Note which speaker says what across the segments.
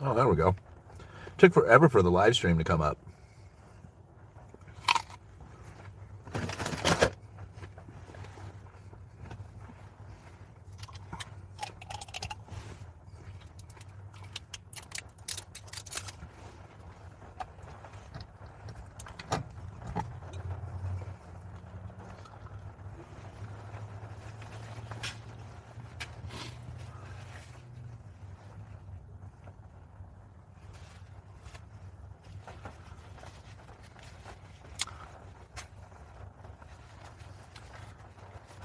Speaker 1: Oh, there we go. Took forever for the live stream to come up.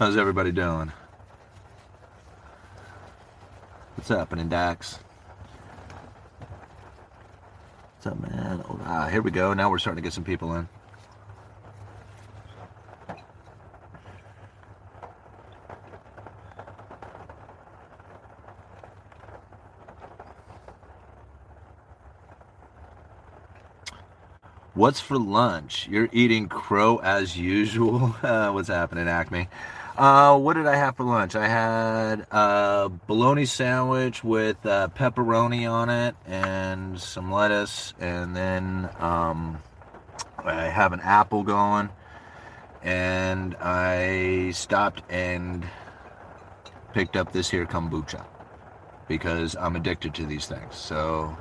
Speaker 1: How's everybody doing? What's happening, Dax? What's up, man? Oh, ah, here we go. Now we're starting to get some people in. What's for lunch? You're eating crow as usual. Uh, what's happening, Acme? Uh, what did I have for lunch? I had a bologna sandwich with uh, pepperoni on it and some lettuce, and then um, I have an apple going. And I stopped and picked up this here kombucha because I'm addicted to these things. So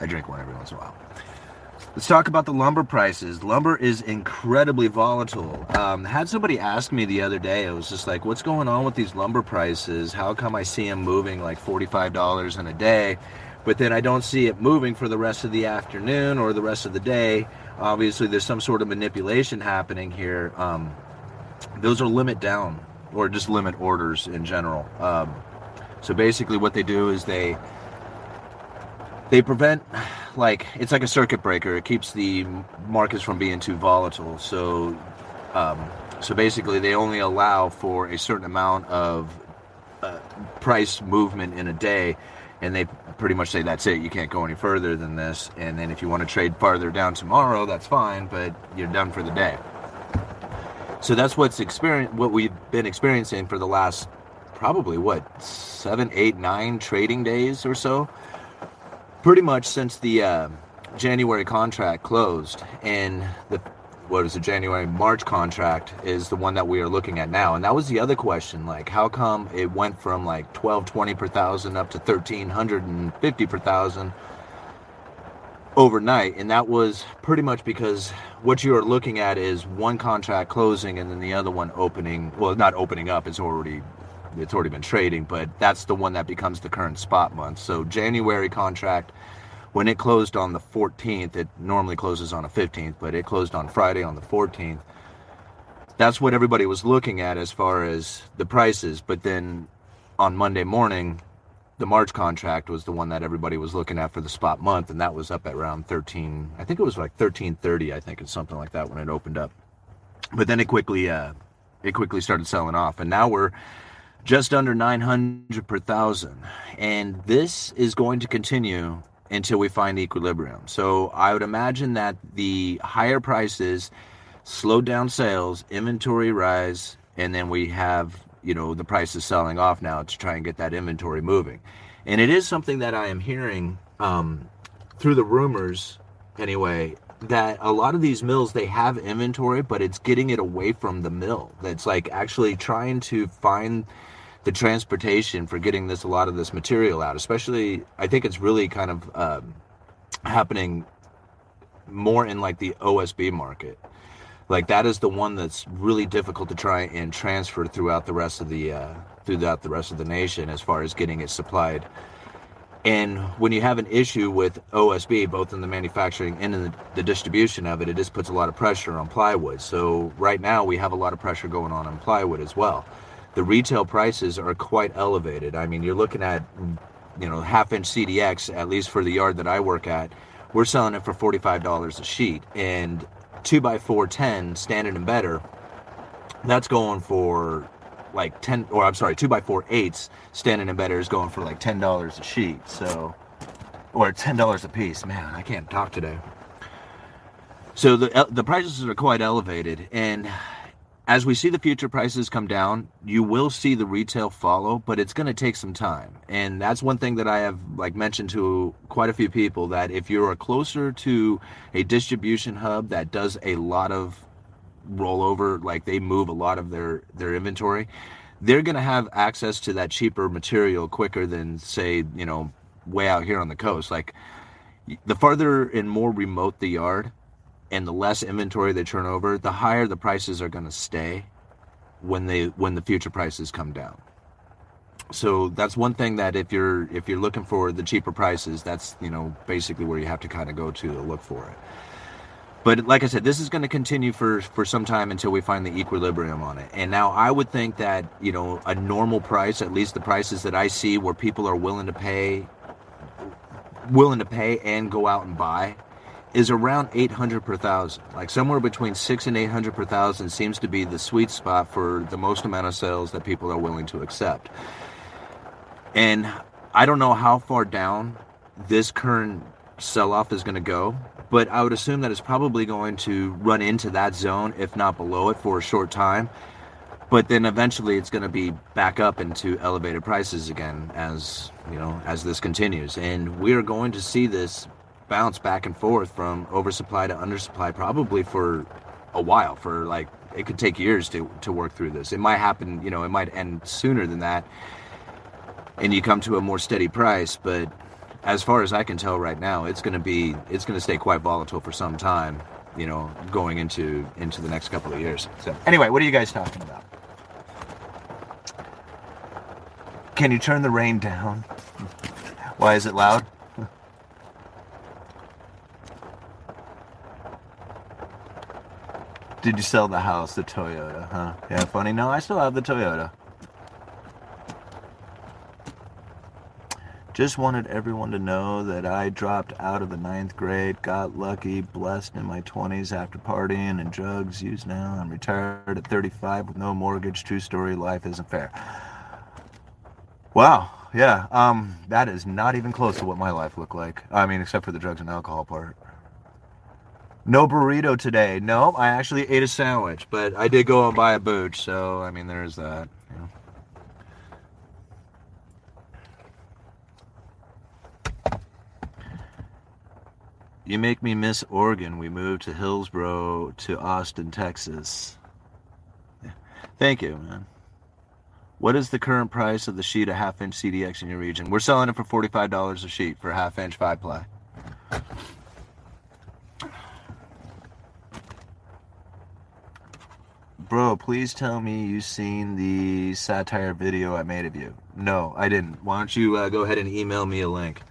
Speaker 1: I drink one every once in a while. Let's talk about the lumber prices. Lumber is incredibly volatile. Um, had somebody ask me the other day, it was just like, what's going on with these lumber prices? How come I see them moving like $45 in a day, but then I don't see it moving for the rest of the afternoon or the rest of the day? Obviously, there's some sort of manipulation happening here. Um, those are limit down or just limit orders in general. Um, so basically, what they do is they they prevent like it's like a circuit breaker. It keeps the markets from being too volatile. So um, so basically they only allow for a certain amount of uh, price movement in a day and they pretty much say that's it. You can't go any further than this. And then if you want to trade farther down tomorrow that's fine but you're done for the day. So that's what's experience what we've been experiencing for the last probably what seven eight nine trading days or so pretty much since the uh, January contract closed and the what is the January March contract is the one that we are looking at now. And that was the other question like how come it went from like 1220 per thousand up to 1350 per thousand overnight? And that was pretty much because what you are looking at is one contract closing and then the other one opening well not opening up it's already it's already been trading, but that's the one that becomes the current spot month. So January contract, when it closed on the 14th, it normally closes on the 15th, but it closed on Friday on the 14th. That's what everybody was looking at as far as the prices. But then on Monday morning, the March contract was the one that everybody was looking at for the spot month, and that was up at around 13. I think it was like 13:30. I think it's something like that when it opened up. But then it quickly, uh, it quickly started selling off, and now we're just under 900 per thousand. And this is going to continue until we find equilibrium. So I would imagine that the higher prices slow down sales, inventory rise, and then we have, you know, the prices selling off now to try and get that inventory moving. And it is something that I am hearing um, through the rumors, anyway, that a lot of these mills they have inventory, but it's getting it away from the mill. That's like actually trying to find the transportation for getting this a lot of this material out. Especially, I think it's really kind of um, happening more in like the OSB market. Like that is the one that's really difficult to try and transfer throughout the rest of the uh, throughout the rest of the nation as far as getting it supplied And when you have an issue with OSB, both in the manufacturing and in the, the, distribution of it, it just puts a lot of pressure on plywood. So right now we have a lot of pressure going on on plywood as well. The retail prices are quite elevated. I mean, you're looking at, you know, half inch CDX, at least for the yard that I work at, we're selling it for $45 a sheet. And 2 by 410 standard and better, that's going for like 10 or I'm sorry, 2 by 4 eighths standing and better is going for like $10 a sheet. So or $10 a piece. Man, I can't talk today. So the uh, the prices are quite elevated and as we see the future prices come down, you will see the retail follow, but it's going to take some time. And that's one thing that I have like mentioned to quite a few people that if you're closer to a distribution hub that does a lot of rollover, like they move a lot of their their inventory, they're going to have access to that cheaper material quicker than say, you know, way out here on the coast. Like the farther and more remote the yard, and the less inventory they turn over, the higher the prices are going to stay when they when the future prices come down. So that's one thing that if you're if you're looking for the cheaper prices, that's you know basically where you have to kind of go to look for it. But like I said, this is going to continue for for some time until we find the equilibrium on it. And now I would think that you know a normal price, at least the prices that I see where people are willing to pay, willing to pay and go out and buy is around 800 per thousand. Like somewhere between six and 800 per thousand seems to be the sweet spot for the most amount of sales that people are willing to accept. And I don't know how far down this current sell off is going to go, but I would assume that it's probably going to run into that zone, if not below it, for a short time. But then eventually it's going to be back up into elevated prices again as, you know, as this continues. And we are going to see this bounce back and forth from oversupply to undersupply probably for a while for like it could take years to, to work through this. It might happen you know it might end sooner than that and you come to a more steady price but as far as i can tell right now it's going to be it's going to stay quite volatile for some time you know going into into the next couple of years. So anyway what are you guys talking about? Can you turn the rain down? Why is it loud Did you sell the house, the Toyota, huh? Yeah, funny. No, I still have the Toyota. Just wanted everyone to know that I dropped out of the ninth grade, got lucky, blessed in my 20s after partying and drugs, used now. I'm retired at 35 with no mortgage, true story, life isn't fair. Wow, yeah, um, that is not even close to what my life looked like. I mean, except for the drugs and alcohol part. No burrito today. No, I actually ate a sandwich, but I did go and buy a booch, so I mean, there's that. You make me miss Oregon. We moved to Hillsboro to Austin, Texas. Thank you, man. What is the current price of the sheet of half inch CDX in your region? We're selling it for $45 a sheet for half inch five ply. Bro, please tell me you've seen the satire video I made of you. No, I didn't. Why don't you uh, go ahead and email me a link?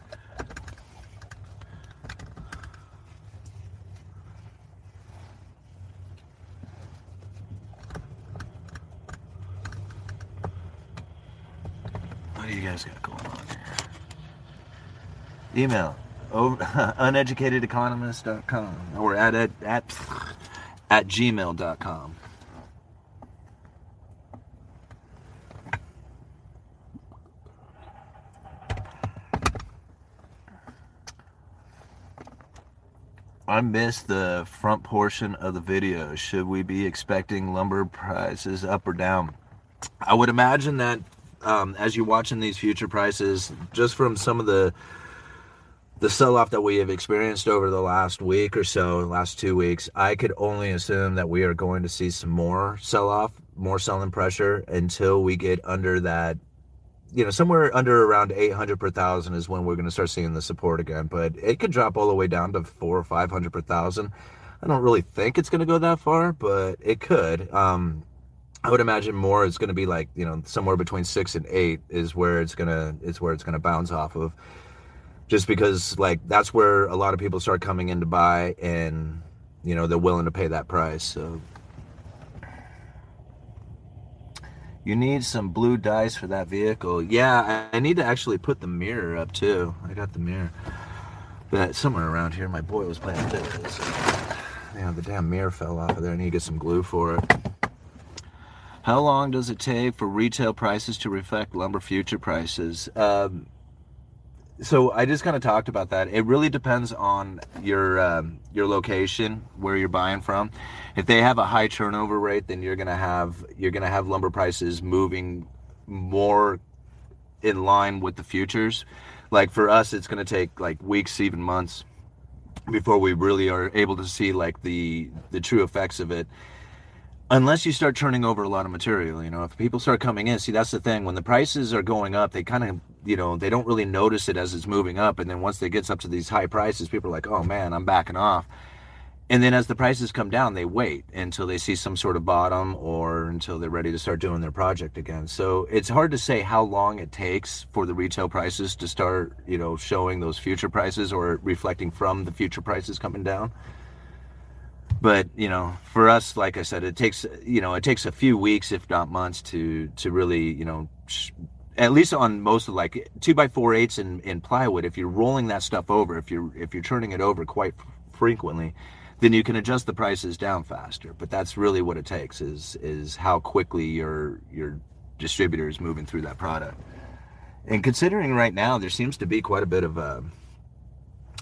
Speaker 1: What do you guys got going on here? Email uneducatedeconomist.com or at, at, at, at gmail.com. I missed the front portion of the video. Should we be expecting lumber prices up or down? I would imagine that um, as you're watching these future prices, just from some of the the sell-off that we have experienced over the last week or so, last two weeks, I could only assume that we are going to see some more sell-off, more selling pressure until we get under that you know, somewhere under around 800 per thousand is when we're going to start seeing the support again. But it could drop all the way down to four or 500 per thousand. I don't really think it's going to go that far, but it could. Um, I would imagine more is going to be like, you know, somewhere between six and eight is where it's going to, is where it's going to bounce off of. just because like that's where a lot of people start coming in to buy and you know they're willing to pay that price so you need some blue dice for that vehicle. Yeah i need to actually put the mirror up too. I got the mirror. But somewhere around here my boy was playing with this yeah the damn mirror fell off of there. I need to get some glue for it. How long does it take for retail prices to reflect lumber future prices? Um, so I just kind of talked about that. It really depends on your um, your location, where you're buying from. If they have a high turnover rate, then you're gonna have you're gonna have lumber prices moving more in line with the futures. Like for us, it's gonna take like weeks, even months, before we really are able to see like the the true effects of it unless you start turning over a lot of material you know if people start coming in see that's the thing when the prices are going up they kind of you know they don't really notice it as it's moving up and then once they gets up to these high prices people are like oh man i'm backing off. And then as the prices come down they wait until they see some sort of bottom or until they're ready to start doing their project again. So it's hard to say how long it takes for the retail prices to start you know showing those future prices or reflecting from the future prices coming down but you know for us like i said it takes you know it takes a few weeks if not months to to really you know sh- at least on most of like two by four eights eighths in, in plywood if you're rolling that stuff over if you're if you're turning it over quite frequently then you can adjust the prices down faster. But that's really what it takes is is how quickly your your distributor is moving through that product. And considering right now there seems to be quite a bit of uh,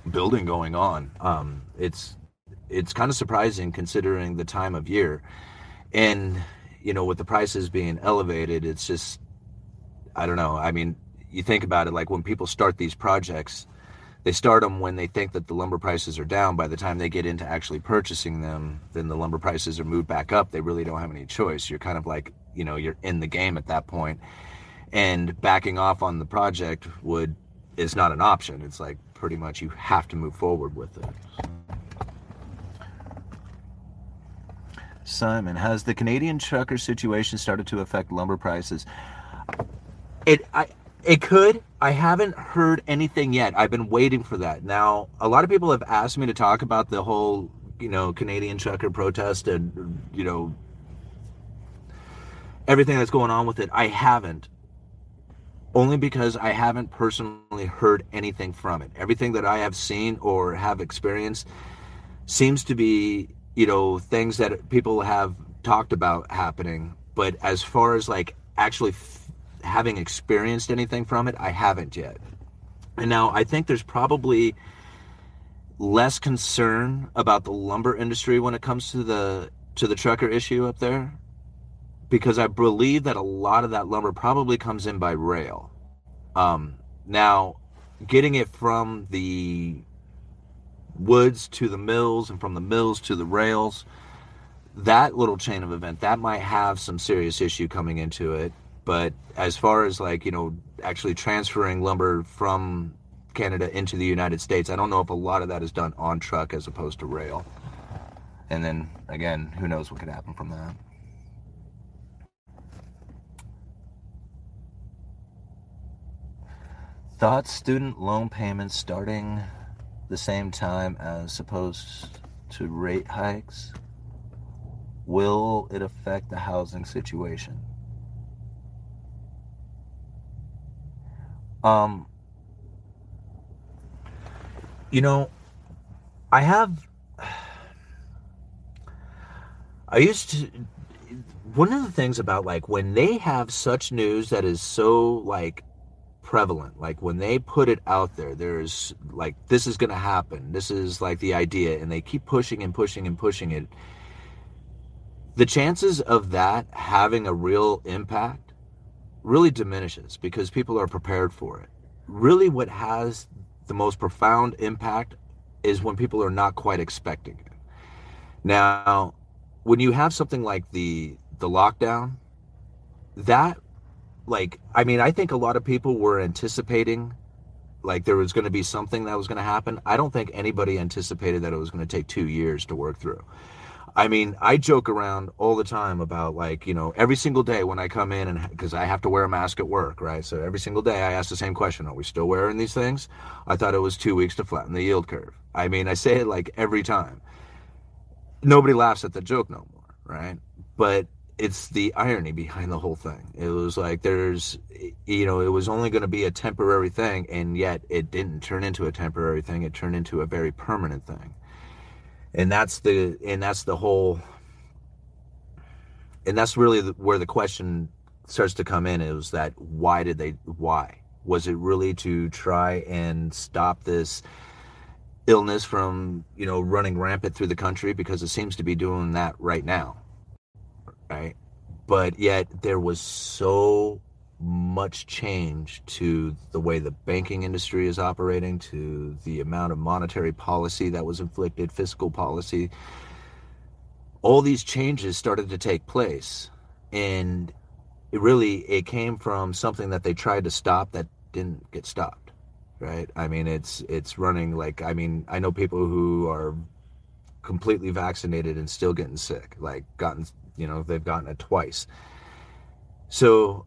Speaker 1: building going on um, it's it's kind of surprising considering the time of year. And, you know, with the prices being elevated, it's just, I don't know. I mean, you think about it like when people start these projects, they start them when they think that the lumber prices are down. By the time they get into actually purchasing them, then the lumber prices are moved back up. They really don't have any choice. You're kind of like, you know, you're in the game at that point. And backing off on the project would is not an option. It's like pretty much you have to move forward with it. Simon, has the Canadian trucker situation started to affect lumber prices? It I it could. I haven't heard anything yet. I've been waiting for that. Now, a lot of people have asked me to talk about the whole, you know, Canadian trucker protest and you know everything that's going on with it. I haven't. Only because I haven't personally heard anything from it. Everything that I have seen or have experienced seems to be you know things that people have talked about happening. But as far as like actually f- having experienced anything from it i haven't yet. And now i think there's probably less concern about the lumber industry when it comes to the to the trucker issue up there because i believe that a lot of that lumber probably comes in by rail. Um, now getting it from the woods to the mills and from the mills to the rails that little chain of event that might have some serious issue coming into it. But as far as like you know actually transferring lumber from canada into the united states i don't know if a lot of that is done on truck as opposed to rail. And then again who knows what could happen from that. Thoughts student loan payments starting the same time as opposed to rate hikes? Will it affect the housing situation? Um, you know, I have. I used to. One of the things about like when they have such news that is so like prevalent. Like when they put it out there, there's like, this is going to happen. This is like the idea. And they keep pushing and pushing and pushing it. The chances of that having a real impact really diminishes because people are prepared for it. Really, what has the most profound impact is when people are not quite expecting it. Now, when you have something like the the lockdown, that like i mean i think a lot of people were anticipating like there was going to be something that was going to happen i don't think anybody anticipated that it was going to take two years to work through I mean, I joke around all the time about like, you know, every single day when I come in and because I have to wear a mask at work, right? So every single day I ask the same question Are we still wearing these things? I thought it was two weeks to flatten the yield curve. I mean, I say it like every time. Nobody laughs at the joke no more, right? But it's the irony behind the whole thing. It was like there's, you know, it was only going to be a temporary thing, and yet it didn't turn into a temporary thing. It turned into a very permanent thing and that's the and that's the whole and that's really the, where the question starts to come in is that why did they why was it really to try and stop this illness from you know running rampant through the country because it seems to be doing that right now right but yet there was so much change to the way the banking industry is operating, to the amount of monetary policy that was inflicted, fiscal policy. All these changes started to take place. And it really it came from something that they tried to stop that didn't get stopped. Right? I mean it's it's running like I mean, I know people who are completely vaccinated and still getting sick, like gotten you know, they've gotten it twice. So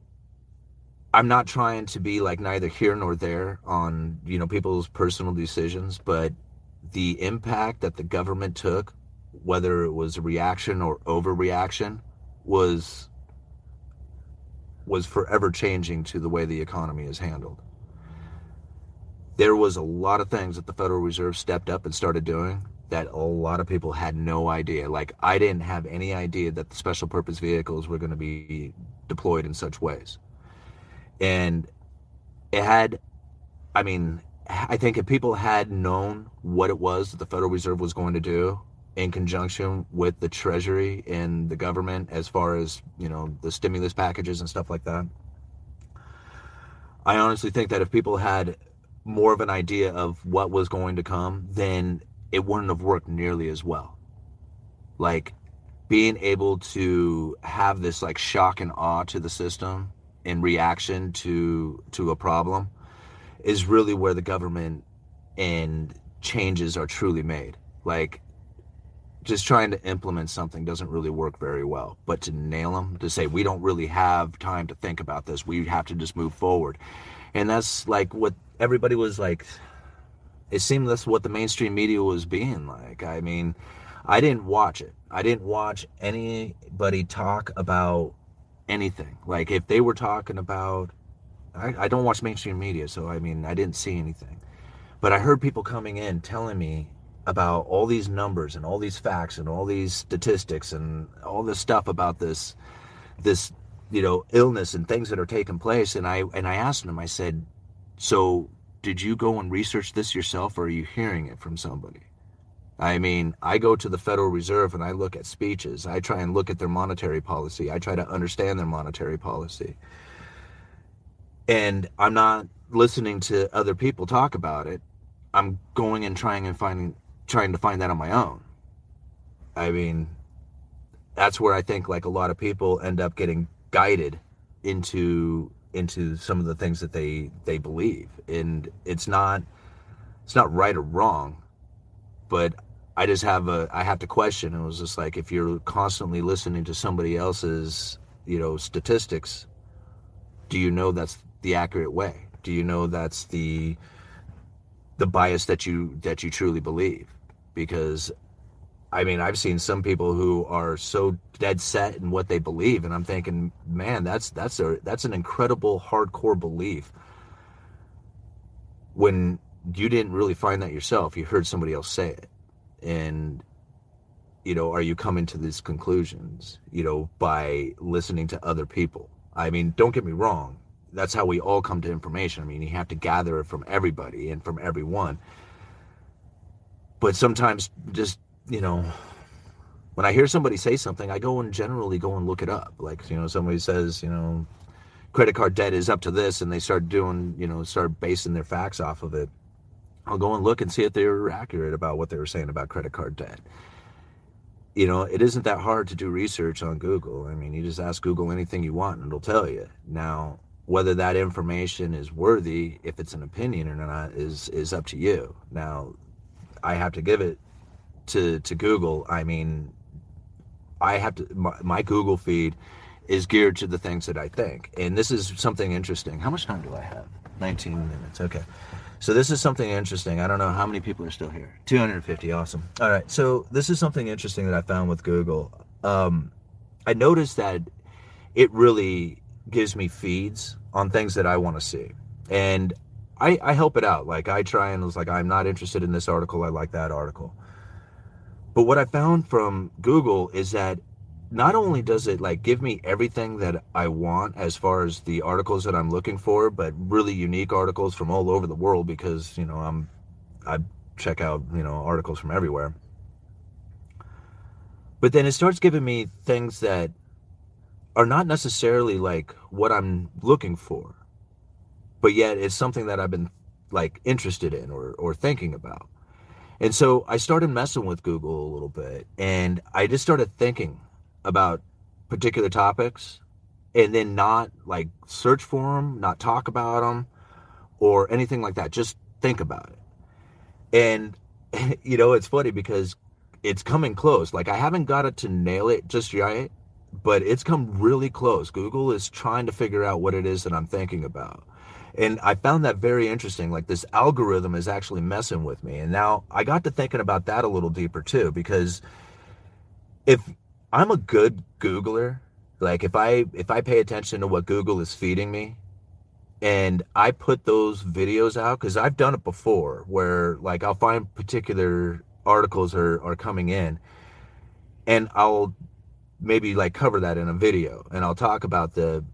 Speaker 1: I'm not trying to be like neither here nor there on, you know, people's personal decisions, but the impact that the government took, whether it was a reaction or overreaction, was was forever changing to the way the economy is handled. There was a lot of things that the Federal Reserve stepped up and started doing that a lot of people had no idea. Like I didn't have any idea that the special purpose vehicles were going to be deployed in such ways and it had i mean i think if people had known what it was that the federal reserve was going to do in conjunction with the treasury and the government as far as you know the stimulus packages and stuff like that i honestly think that if people had more of an idea of what was going to come then it wouldn't have worked nearly as well like being able to have this like shock and awe to the system in reaction to to a problem is really where the government and changes are truly made. Like just trying to implement something doesn't really work very well. But to nail them, to say we don't really have time to think about this, we have to just move forward, and that's like what everybody was like. It seemed that's what the mainstream media was being like. I mean, I didn't watch it. I didn't watch anybody talk about anything. Like if they were talking about, I, I don't watch mainstream media, so I mean, I didn't see anything. But I heard people coming in telling me about all these numbers and all these facts and all these statistics and all this stuff about this, this, you know, illness and things that are taking place. And I and I asked them, I said, so did you go and research this yourself, or are you hearing it from somebody? I mean, I go to the Federal Reserve and I look at speeches. I try and look at their monetary policy. I try to understand their monetary policy. And I'm not listening to other people talk about it. I'm going and trying and finding trying to find that on my own. I mean, that's where I think like a lot of people end up getting guided into into some of the things that they they believe. And it's not it's not right or wrong, but I just have a I have to question. It was just like if you're constantly listening to somebody else's you know statistics, do you know that's the accurate way? Do you know that's the the bias that you that you truly believe? Because I mean, I've seen some people who are so dead set in what they believe, and I'm thinking, man, that's that's a that's an incredible hardcore belief. When you didn't really find that yourself, you heard somebody else say it. And you know are you coming to these conclusions you know by listening to other people? I mean don't get me wrong that's how we all come to information. I mean you have to gather it from everybody and from everyone. But sometimes just you know when i hear somebody say something i go and generally go and look it up like you know somebody says you know credit card debt is up to this and they start doing you know start basing their facts off of it I'll go and look and see if they were accurate about what they were saying about credit card debt. You know, it isn't that hard to do research on Google. I mean, you just ask Google anything you want and it'll tell you. Now, whether that information is worthy, if it's an opinion or not, is is up to you. Now, I have to give it to to Google. I mean, I have to my, my Google feed is geared to the things that I think. And this is something interesting. How much time do I have? 19 minutes. Okay. So this is something interesting. I don't know how many people are still here. 250. Awesome. All right. So this is something interesting that I found with Google. Um, I noticed that it really gives me feeds on things that I want to see. And I, I help it out. Like I try and was like, I'm not interested in this article. I like that article. But what I found from Google is that not only does it like give me everything that I want as far as the articles that I'm looking for, but really unique articles from all over the world because, you know, I'm I check out, you know, articles from everywhere. But then it starts giving me things that are not necessarily like what I'm looking for. But yet it's something that I've been like interested in or or thinking about. And so I started messing with Google a little bit and I just started thinking about particular topics and then not like search for them, not talk about them or anything like that. Just think about it. And, you know, it's funny because it's coming close. Like, I haven't got it to nail it just yet, but it's come really close. Google is trying to figure out what it is that I'm thinking about. And I found that very interesting. Like, this algorithm is actually messing with me. And now I got to thinking about that a little deeper too, because if I'm a good Googler. Like if I if I pay attention to what Google is feeding me and I put those videos out cuz I've done it before where like I'll find particular articles are are coming in and I'll maybe like cover that in a video and I'll talk about the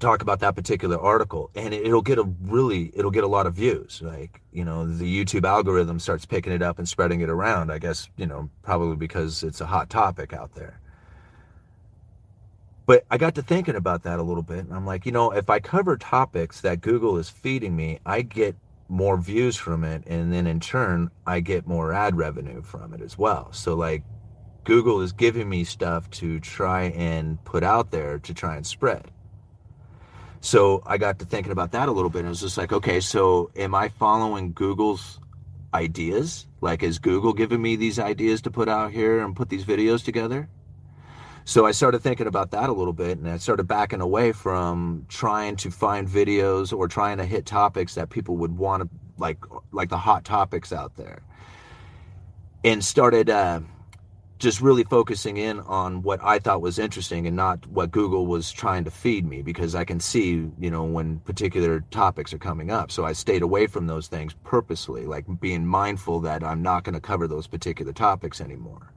Speaker 1: talk about that particular article and it'll get a really it'll get a lot of views. Like you know the youtube algorithm starts picking it up and spreading it around i guess you know probably because it's a hot topic out there. But i got to thinking about that a little bit and i'm like you know if i cover topics that google is feeding me i get more views from it and then in turn i get more ad revenue from it as well. So like google is giving me stuff to try and put out there to try and spread so I got to thinking about that a little bit. And it was just like, okay, so am I following Google's ideas? Like, is Google giving me these ideas to put out here and put these videos together? So I started thinking about that a little bit and I started backing away from trying to find videos or trying to hit topics that people would want to like like the hot topics out there. And started uh, just really focusing in on what I thought was interesting and not what Google was trying to feed me because I can see, you know, when particular topics are coming up. So I stayed away from those things purposely, like being mindful that I'm not going to cover those particular topics anymore.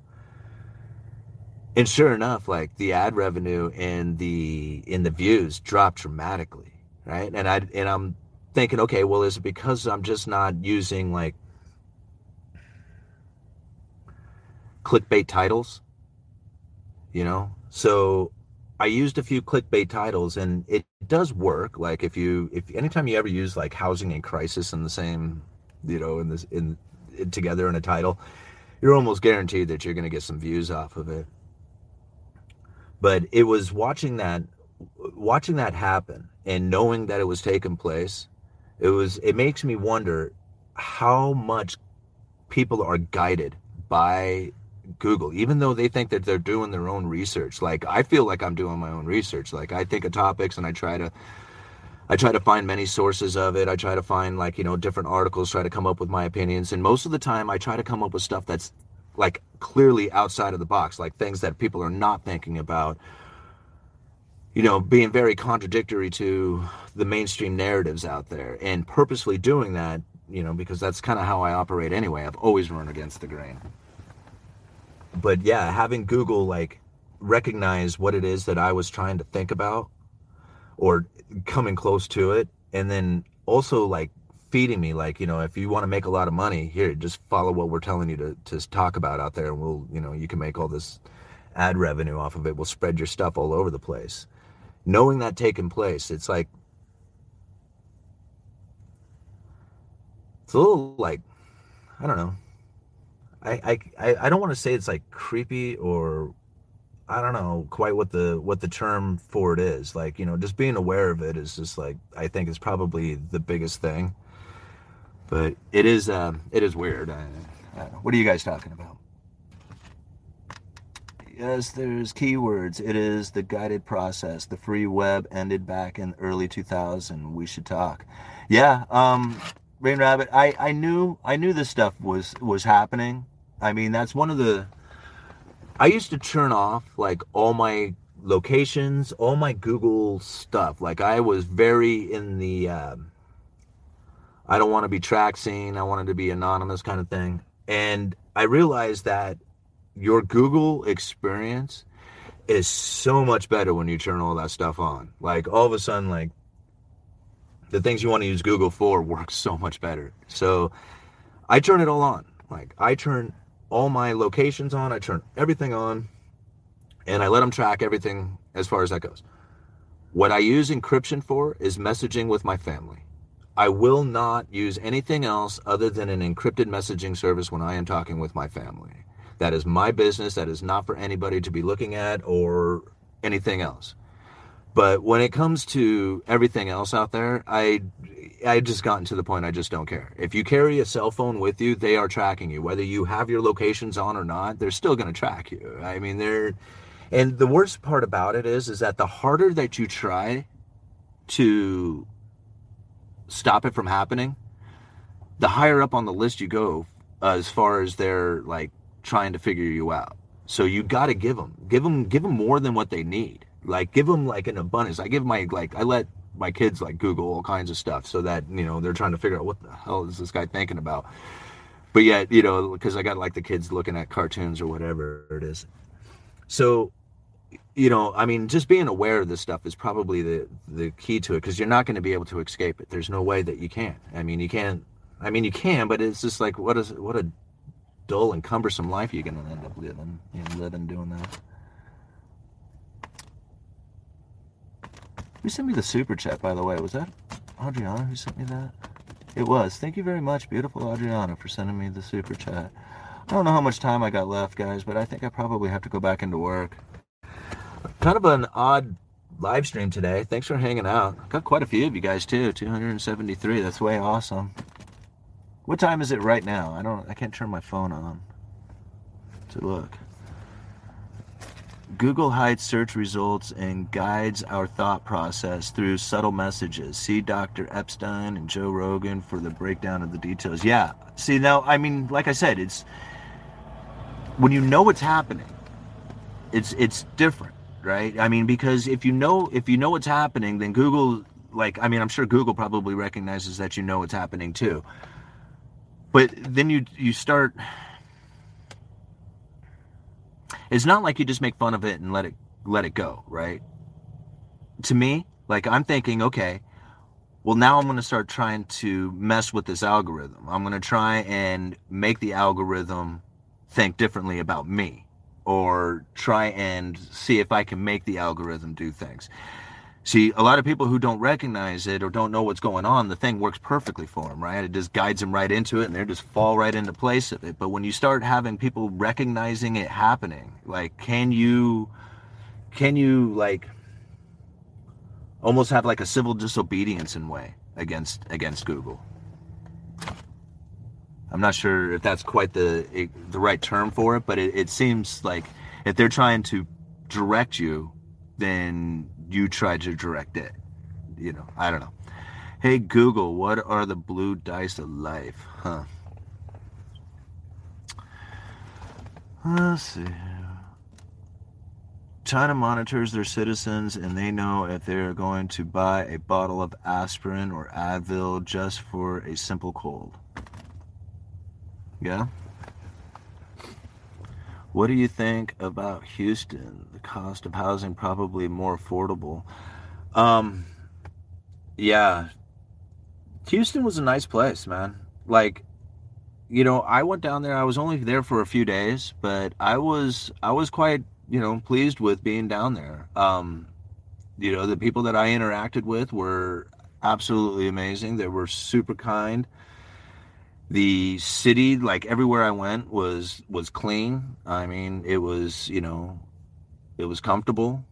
Speaker 1: And sure enough, like the ad revenue and the in the views dropped dramatically, right? And I and I'm thinking, okay, well, is it because I'm just not using like clickbait titles. You know, so I used a few clickbait titles, and it does work. Like if you, if anytime you ever use like housing and crisis in the same, you know, in this in, in together in a title, you're almost guaranteed that you're going to get some views off of it. But it was watching that, watching that happen, and knowing that it was taking place. It was. It makes me wonder how much people are guided by Google, even though they think that they're doing their own research. Like I feel like I'm doing my own research. Like I think of topics and I try to I try to find many sources of it. I try to find like, you know, different articles, try to come up with my opinions. And most of the time I try to come up with stuff that's like clearly outside of the box, like things that people are not thinking about. You know, being very contradictory to the mainstream narratives out there and purposely doing that, you know, because that's kind of how I operate anyway. I've always run against the grain but yeah, having Google like recognize what it is that I was trying to think about or coming close to it and then also like feeding me like you know if you want to make a lot of money here just follow what we're telling you to, to talk about out there and we'll you know you can make all this ad revenue off of it. We'll spread your stuff all over the place. Knowing that taking place it's like it's a little like i don't know I, I I don't want to say it's like creepy or I don't know quite what the what the term for it is. Like you know, just being aware of it is just like I think is probably the biggest thing. But it is uh, it is weird. I, I what are you guys talking about? Yes, there's keywords. It is the guided process. The free web ended back in early 2000. We should talk. Yeah, um, Rain Rabbit. I, I knew I knew this stuff was was happening. I mean, that's one of the. I used to turn off like all my locations, all my Google stuff. Like I was very in the. Um, I don't want to be track seen. I wanted to be anonymous kind of thing. And I realized that your Google experience is so much better when you turn all that stuff on. Like all of a sudden, like the things you want to use Google for work so much better. So I turn it all on. Like I turn all my locations on, I turn everything on, and I let them track everything as far as that goes. What I use encryption for is messaging with my family. I will not use anything else other than an encrypted messaging service when I am talking with my family. That is my business. That is not for anybody to be looking at or anything else. But when it comes to everything else out there, I I just gotten to the point I just don't care. If you carry a cell phone with you, they are tracking you. Whether you have your locations on or not, they're still going to track you. I mean, they're and the worst part about it is is that the harder that you try to stop it from happening, the higher up on the list you go as far as they're like trying to figure you out. So you got to give them, give them, give them more than what they need. Like give them like an abundance. I give my like I let my kids like Google all kinds of stuff so that you know they're trying to figure out what the hell is this guy thinking about. But yet you know because I got like the kids looking at cartoons or whatever it is. So you know, I mean, just being aware of this stuff is probably the the key to it because you're not going to be able to escape it. There's no way that you can. I mean, you can't. I mean, you can, but it's just like what is what a dull and cumbersome life you're going to end up living. Living doing that. Who sent me the super chat, by the way? Was that Adriana who sent me that? It was. Thank you very much, beautiful Adriana, for sending me the super chat. I don't know how much time I got left, guys, but I think I probably have to go back into work kind of an odd live stream today. Thanks for hanging out. Got quite a few of you guys too. 273. That's way awesome. What time is it right now? I don't I can't turn my phone on to look. Google hides search results and guides our thought process through subtle messages. See Dr. Epstein and Joe Rogan for the breakdown of the details. Yeah. See now, I mean, like I said, it's when you know what's happening, it's it's different right? I mean, because if you know if you know what's happening, then Google, like, I mean, I'm sure Google probably recognizes that you know what's happening too. But then you you start. It's not like you just make fun of it and let it let it go, right? To me, like I'm thinking, okay, well now I'm going to start trying to mess with this algorithm. I'm going to try and make the algorithm think differently about me or try and see if I can make the algorithm do things. See, a lot of people who don't recognize it or don't know what's going on, the thing works perfectly for them, right? It just guides them right into it and they just fall right into place of it. But when you start having people recognizing it happening, like, can you, can you, like, almost have like a civil disobedience in way against against Google? I'm not sure if that's quite the the right term for it, but it, it seems like if they're trying to direct you, then you tried to direct it. You know, I don't know. Hey Google, what are the blue dice of life? Huh. Let's see. China monitors their citizens and they know if they're going to buy a bottle of aspirin or Advil just for a simple cold. Yeah. What do you think about Houston? The cost of housing probably more affordable. Um, yeah, Houston was a nice place, man. Like, you know, I went down there. I was only there for a few days, but I was I was quite you know pleased with being down there. Um, you know, the people that I interacted with were absolutely amazing. They were super kind the city like everywhere i went was was clean. I mean it was you know it was comfortable.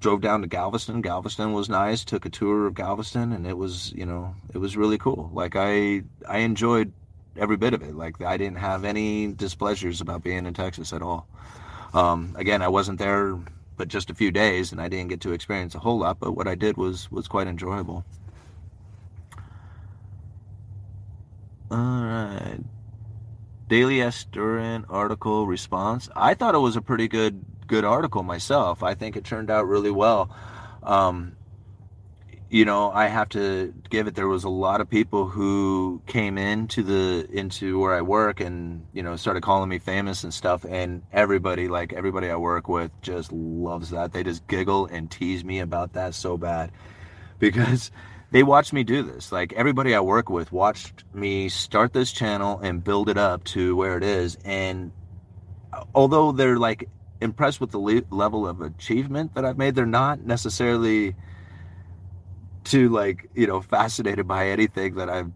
Speaker 1: Drove down to galveston. Galveston was nice. Took a tour of galveston and it was you know it was really cool. Like i i enjoyed every bit of it. Like i didn't have any displeasures about being in texas at all. Um, again, I wasn't there but just a few days, and I didn't get to experience a whole lot. But what I did was was quite enjoyable. All right. Daily Astorian article response. I thought it was a pretty good good article myself. I think it turned out really well. Um, you know, I have to give it. There was a lot of people who came into the into where I work and you know started calling me famous and stuff. And everybody, like everybody I work with, just loves that. They just giggle and tease me about that so bad because they watched me do this. Like everybody I work with watched me start this channel and build it up to where it is. And uh, although they're like impressed with the le- level of achievement that I've made, they're not necessarily too like you know fascinated by anything that I've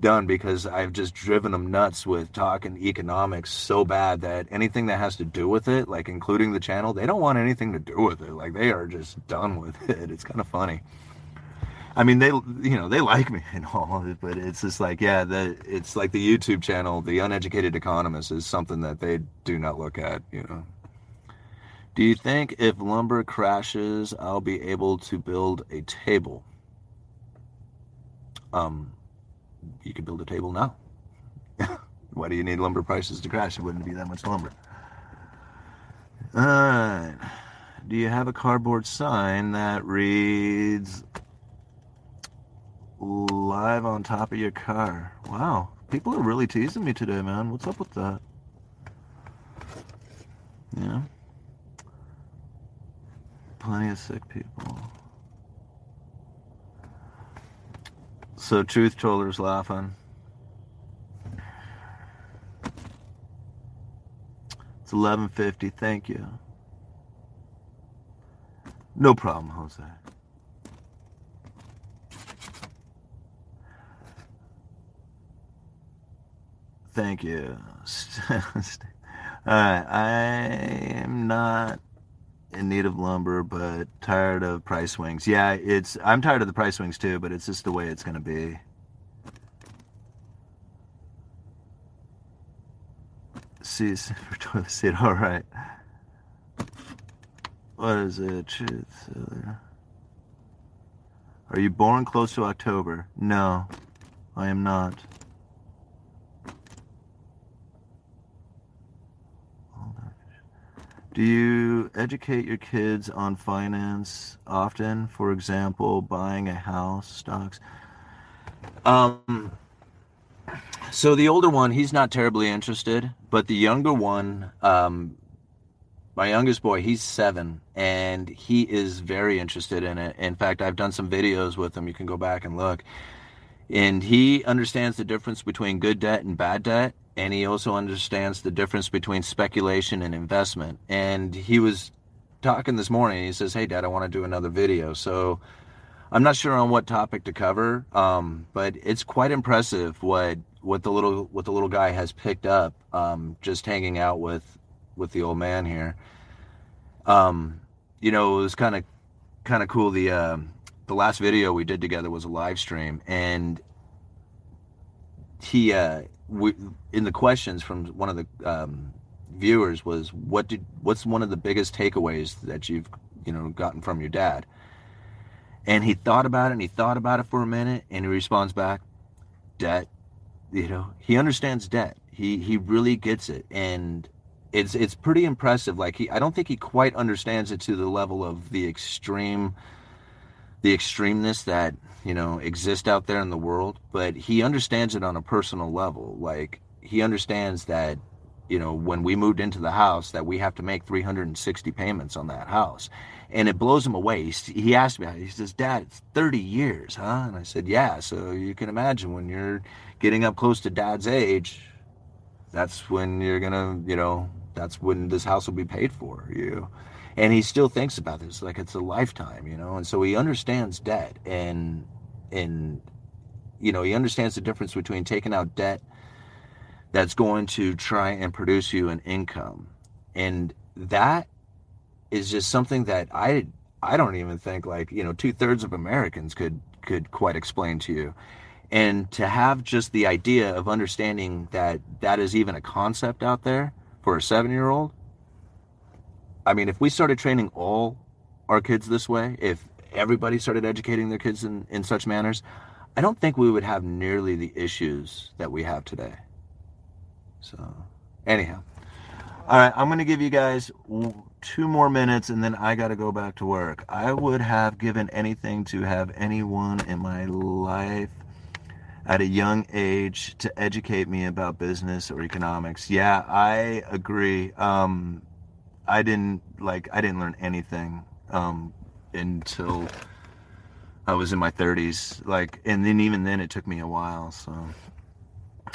Speaker 1: done because I've just driven them nuts with talking economics so bad that anything that has to do with it, like including the channel, they don't want anything to do with it. Like they are just done with it. It's kind of funny. I mean, they you know they like me and all, but it's just like yeah, the it's like the YouTube channel, the uneducated economist is something that they do not look at. You know. Do you think if lumber crashes, I'll be able to build a table? Um, you can build a table now. Why do you need lumber prices to crash? It wouldn't be that much lumber. All right. Do you have a cardboard sign that reads live on top of your car? Wow. People are really teasing me today, man. What's up with that? Yeah. Plenty of sick people. So truth teller's laughing. It's 11:50. Thank you. No problem, Jose. Thank you. Alright, I am not in need of lumber, but tired of price swings. Yeah, it's I'm tired of the price swings too, but it's just the way it's going to be. See, for toilet seat. All right. What is it? Are you born close to October? No, I am not. Do you educate your kids on finance often? For example, buying a house, stocks? Um, so the older one, he's not terribly interested, but the younger one, um, my youngest boy, he's seven, and he is very interested in it. In fact, I've done some videos with him. You can go back and look. And he understands the difference between good debt and bad debt and he also understands the difference between speculation and investment. And he was talking this morning. He says, "Hey, Dad, I want to do another video." So I'm not sure on what topic to cover, um, but it's quite impressive what what the little what the little guy has picked up um, just hanging out with with the old man here. Um, you know, it was kind of kind of cool. The uh, the last video we did together was a live stream, and he uh, we, in the questions from one of the um, viewers was what did what's one of the biggest takeaways that you've you know gotten from your dad? And he thought about it and he thought about it for a minute and he responds back debt you know? He understands debt. He he really gets it. And it's it's pretty impressive. Like he i don't think he quite understands it to the level of the extreme the extremeness that you know exist out there in the world but he understands it on a personal level. Like he understands that you know when we moved into the house that we have to make 360 payments on that house. And it blows him away. He, he asked me he says dad it's 30 years huh? And i said yeah so you can imagine when you're getting up close to dad's age that's when you're gonna you know that's when this house will be paid for you. And he still thinks about this like it's a lifetime you know? And so he understands debt and and you know he understands the difference between taking out debt that's going to try and produce you an income. And that is just something that i i don't even think like you know two-thirds of americans could could quite explain to you. And to have just the idea of understanding that that is even a concept out there for a seven year old I mean, if we started training all our kids this way, if everybody started educating their kids in, in such manners, I don't think we would have nearly the issues that we have today. So, anyhow. All right, I'm going to give you guys two more minutes and then I got to go back to work. I would have given anything to have anyone in my life at a young age to educate me about business or economics. Yeah, I agree. Um, I didn't like I didn't learn anything um, until I was in my 30s. Like, and then even then, it took me a while. So,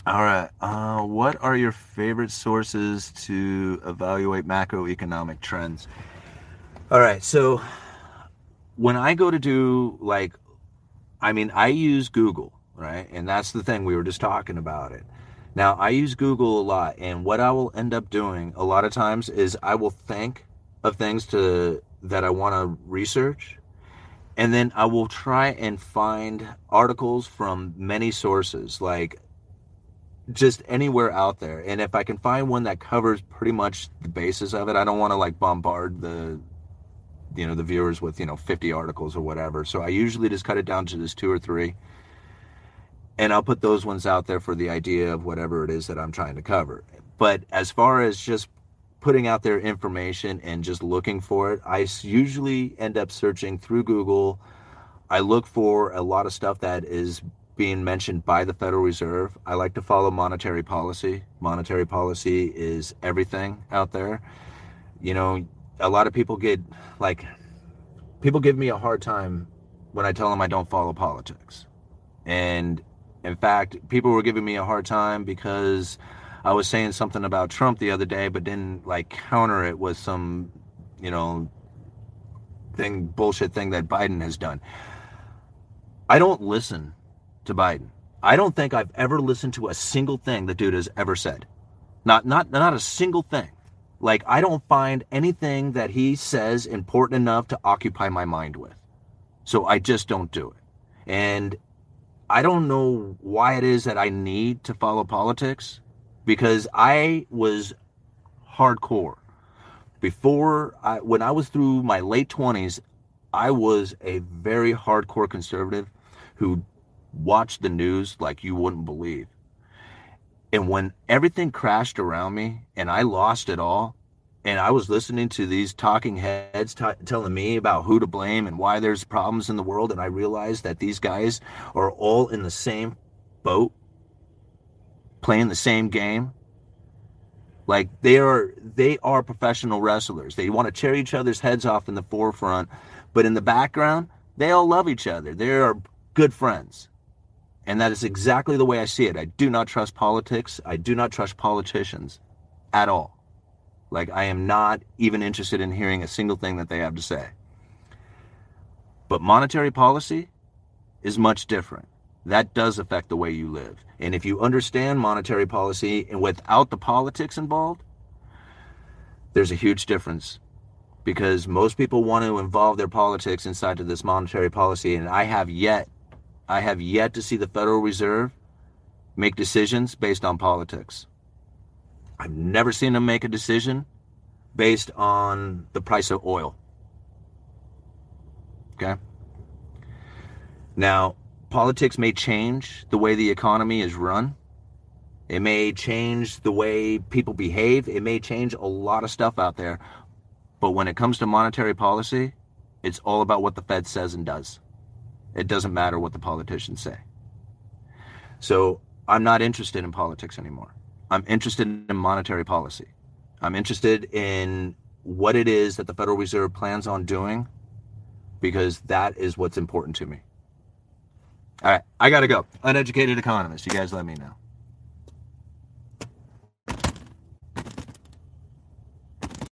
Speaker 1: all right. Uh, what are your favorite sources to evaluate macroeconomic trends? All right. So, when I go to do like, I mean, I use Google, right? And that's the thing we were just talking about it. Now, I use Google a lot, and what I will end up doing a lot of times is I will think of things to that I want to research and then I will try and find articles from many sources, like just anywhere out there. And if I can find one that covers pretty much the basis of it, I don't want to like bombard the you know the viewers with you know 50 articles or whatever. So I usually just cut it down to just two or three. And I'll put those ones out there for the idea of whatever it is that I'm trying to cover. But as far as just putting out their information and just looking for it. I usually end up searching through Google. I look for a lot of stuff that is being mentioned by the Federal Reserve. I like to follow monetary policy. Monetary policy is everything out there. You know, a lot of people get like, people give me a hard time when I tell them I don't follow politics. And in fact, people were giving me a hard time because I was saying something about Trump the other day, but didn't like counter it with some, you know, thing bullshit thing that Biden has done. I don't listen to Biden. I don't think I've ever listened to a single thing the dude has ever said. Not not not a single thing. Like I don't find anything that he says important enough to occupy my mind with. So I just don't do it. And I don't know why it is that I need to follow politics because I was hardcore. Before I, when I was through my late 20s, I was a very hardcore conservative who watched the news like you wouldn't believe. And when everything crashed around me and I lost it all, and I was listening to these talking heads t- telling me about who to blame and why there's problems in the world, and I realized that these guys are all in the same boat playing the same game. Like they are they are professional wrestlers. They want to tear each other's heads off in the forefront, but in the background, they all love each other. They are good friends. And that is exactly the way I see it. I do not trust politics. I do not trust politicians at all. Like I am not even interested in hearing a single thing that they have to say. But monetary policy is much different that does affect the way you live. And if you understand monetary policy and without the politics involved, there's a huge difference because most people want to involve their politics inside of this monetary policy and I have yet I have yet to see the Federal Reserve make decisions based on politics. I've never seen them make a decision based on the price of oil. Okay? Now, politics may change the way the economy is run. It may change the way people behave. It may change a lot of stuff out there. But when it comes to monetary policy, it's all about what the Fed says and does. It doesn't matter what the politicians say. So I'm not interested in politics anymore. I'm interested in monetary policy. I'm interested in what it is that the Federal Reserve plans on doing because that is what's important to me. All right, I got to go. Uneducated economist. You guys let me know.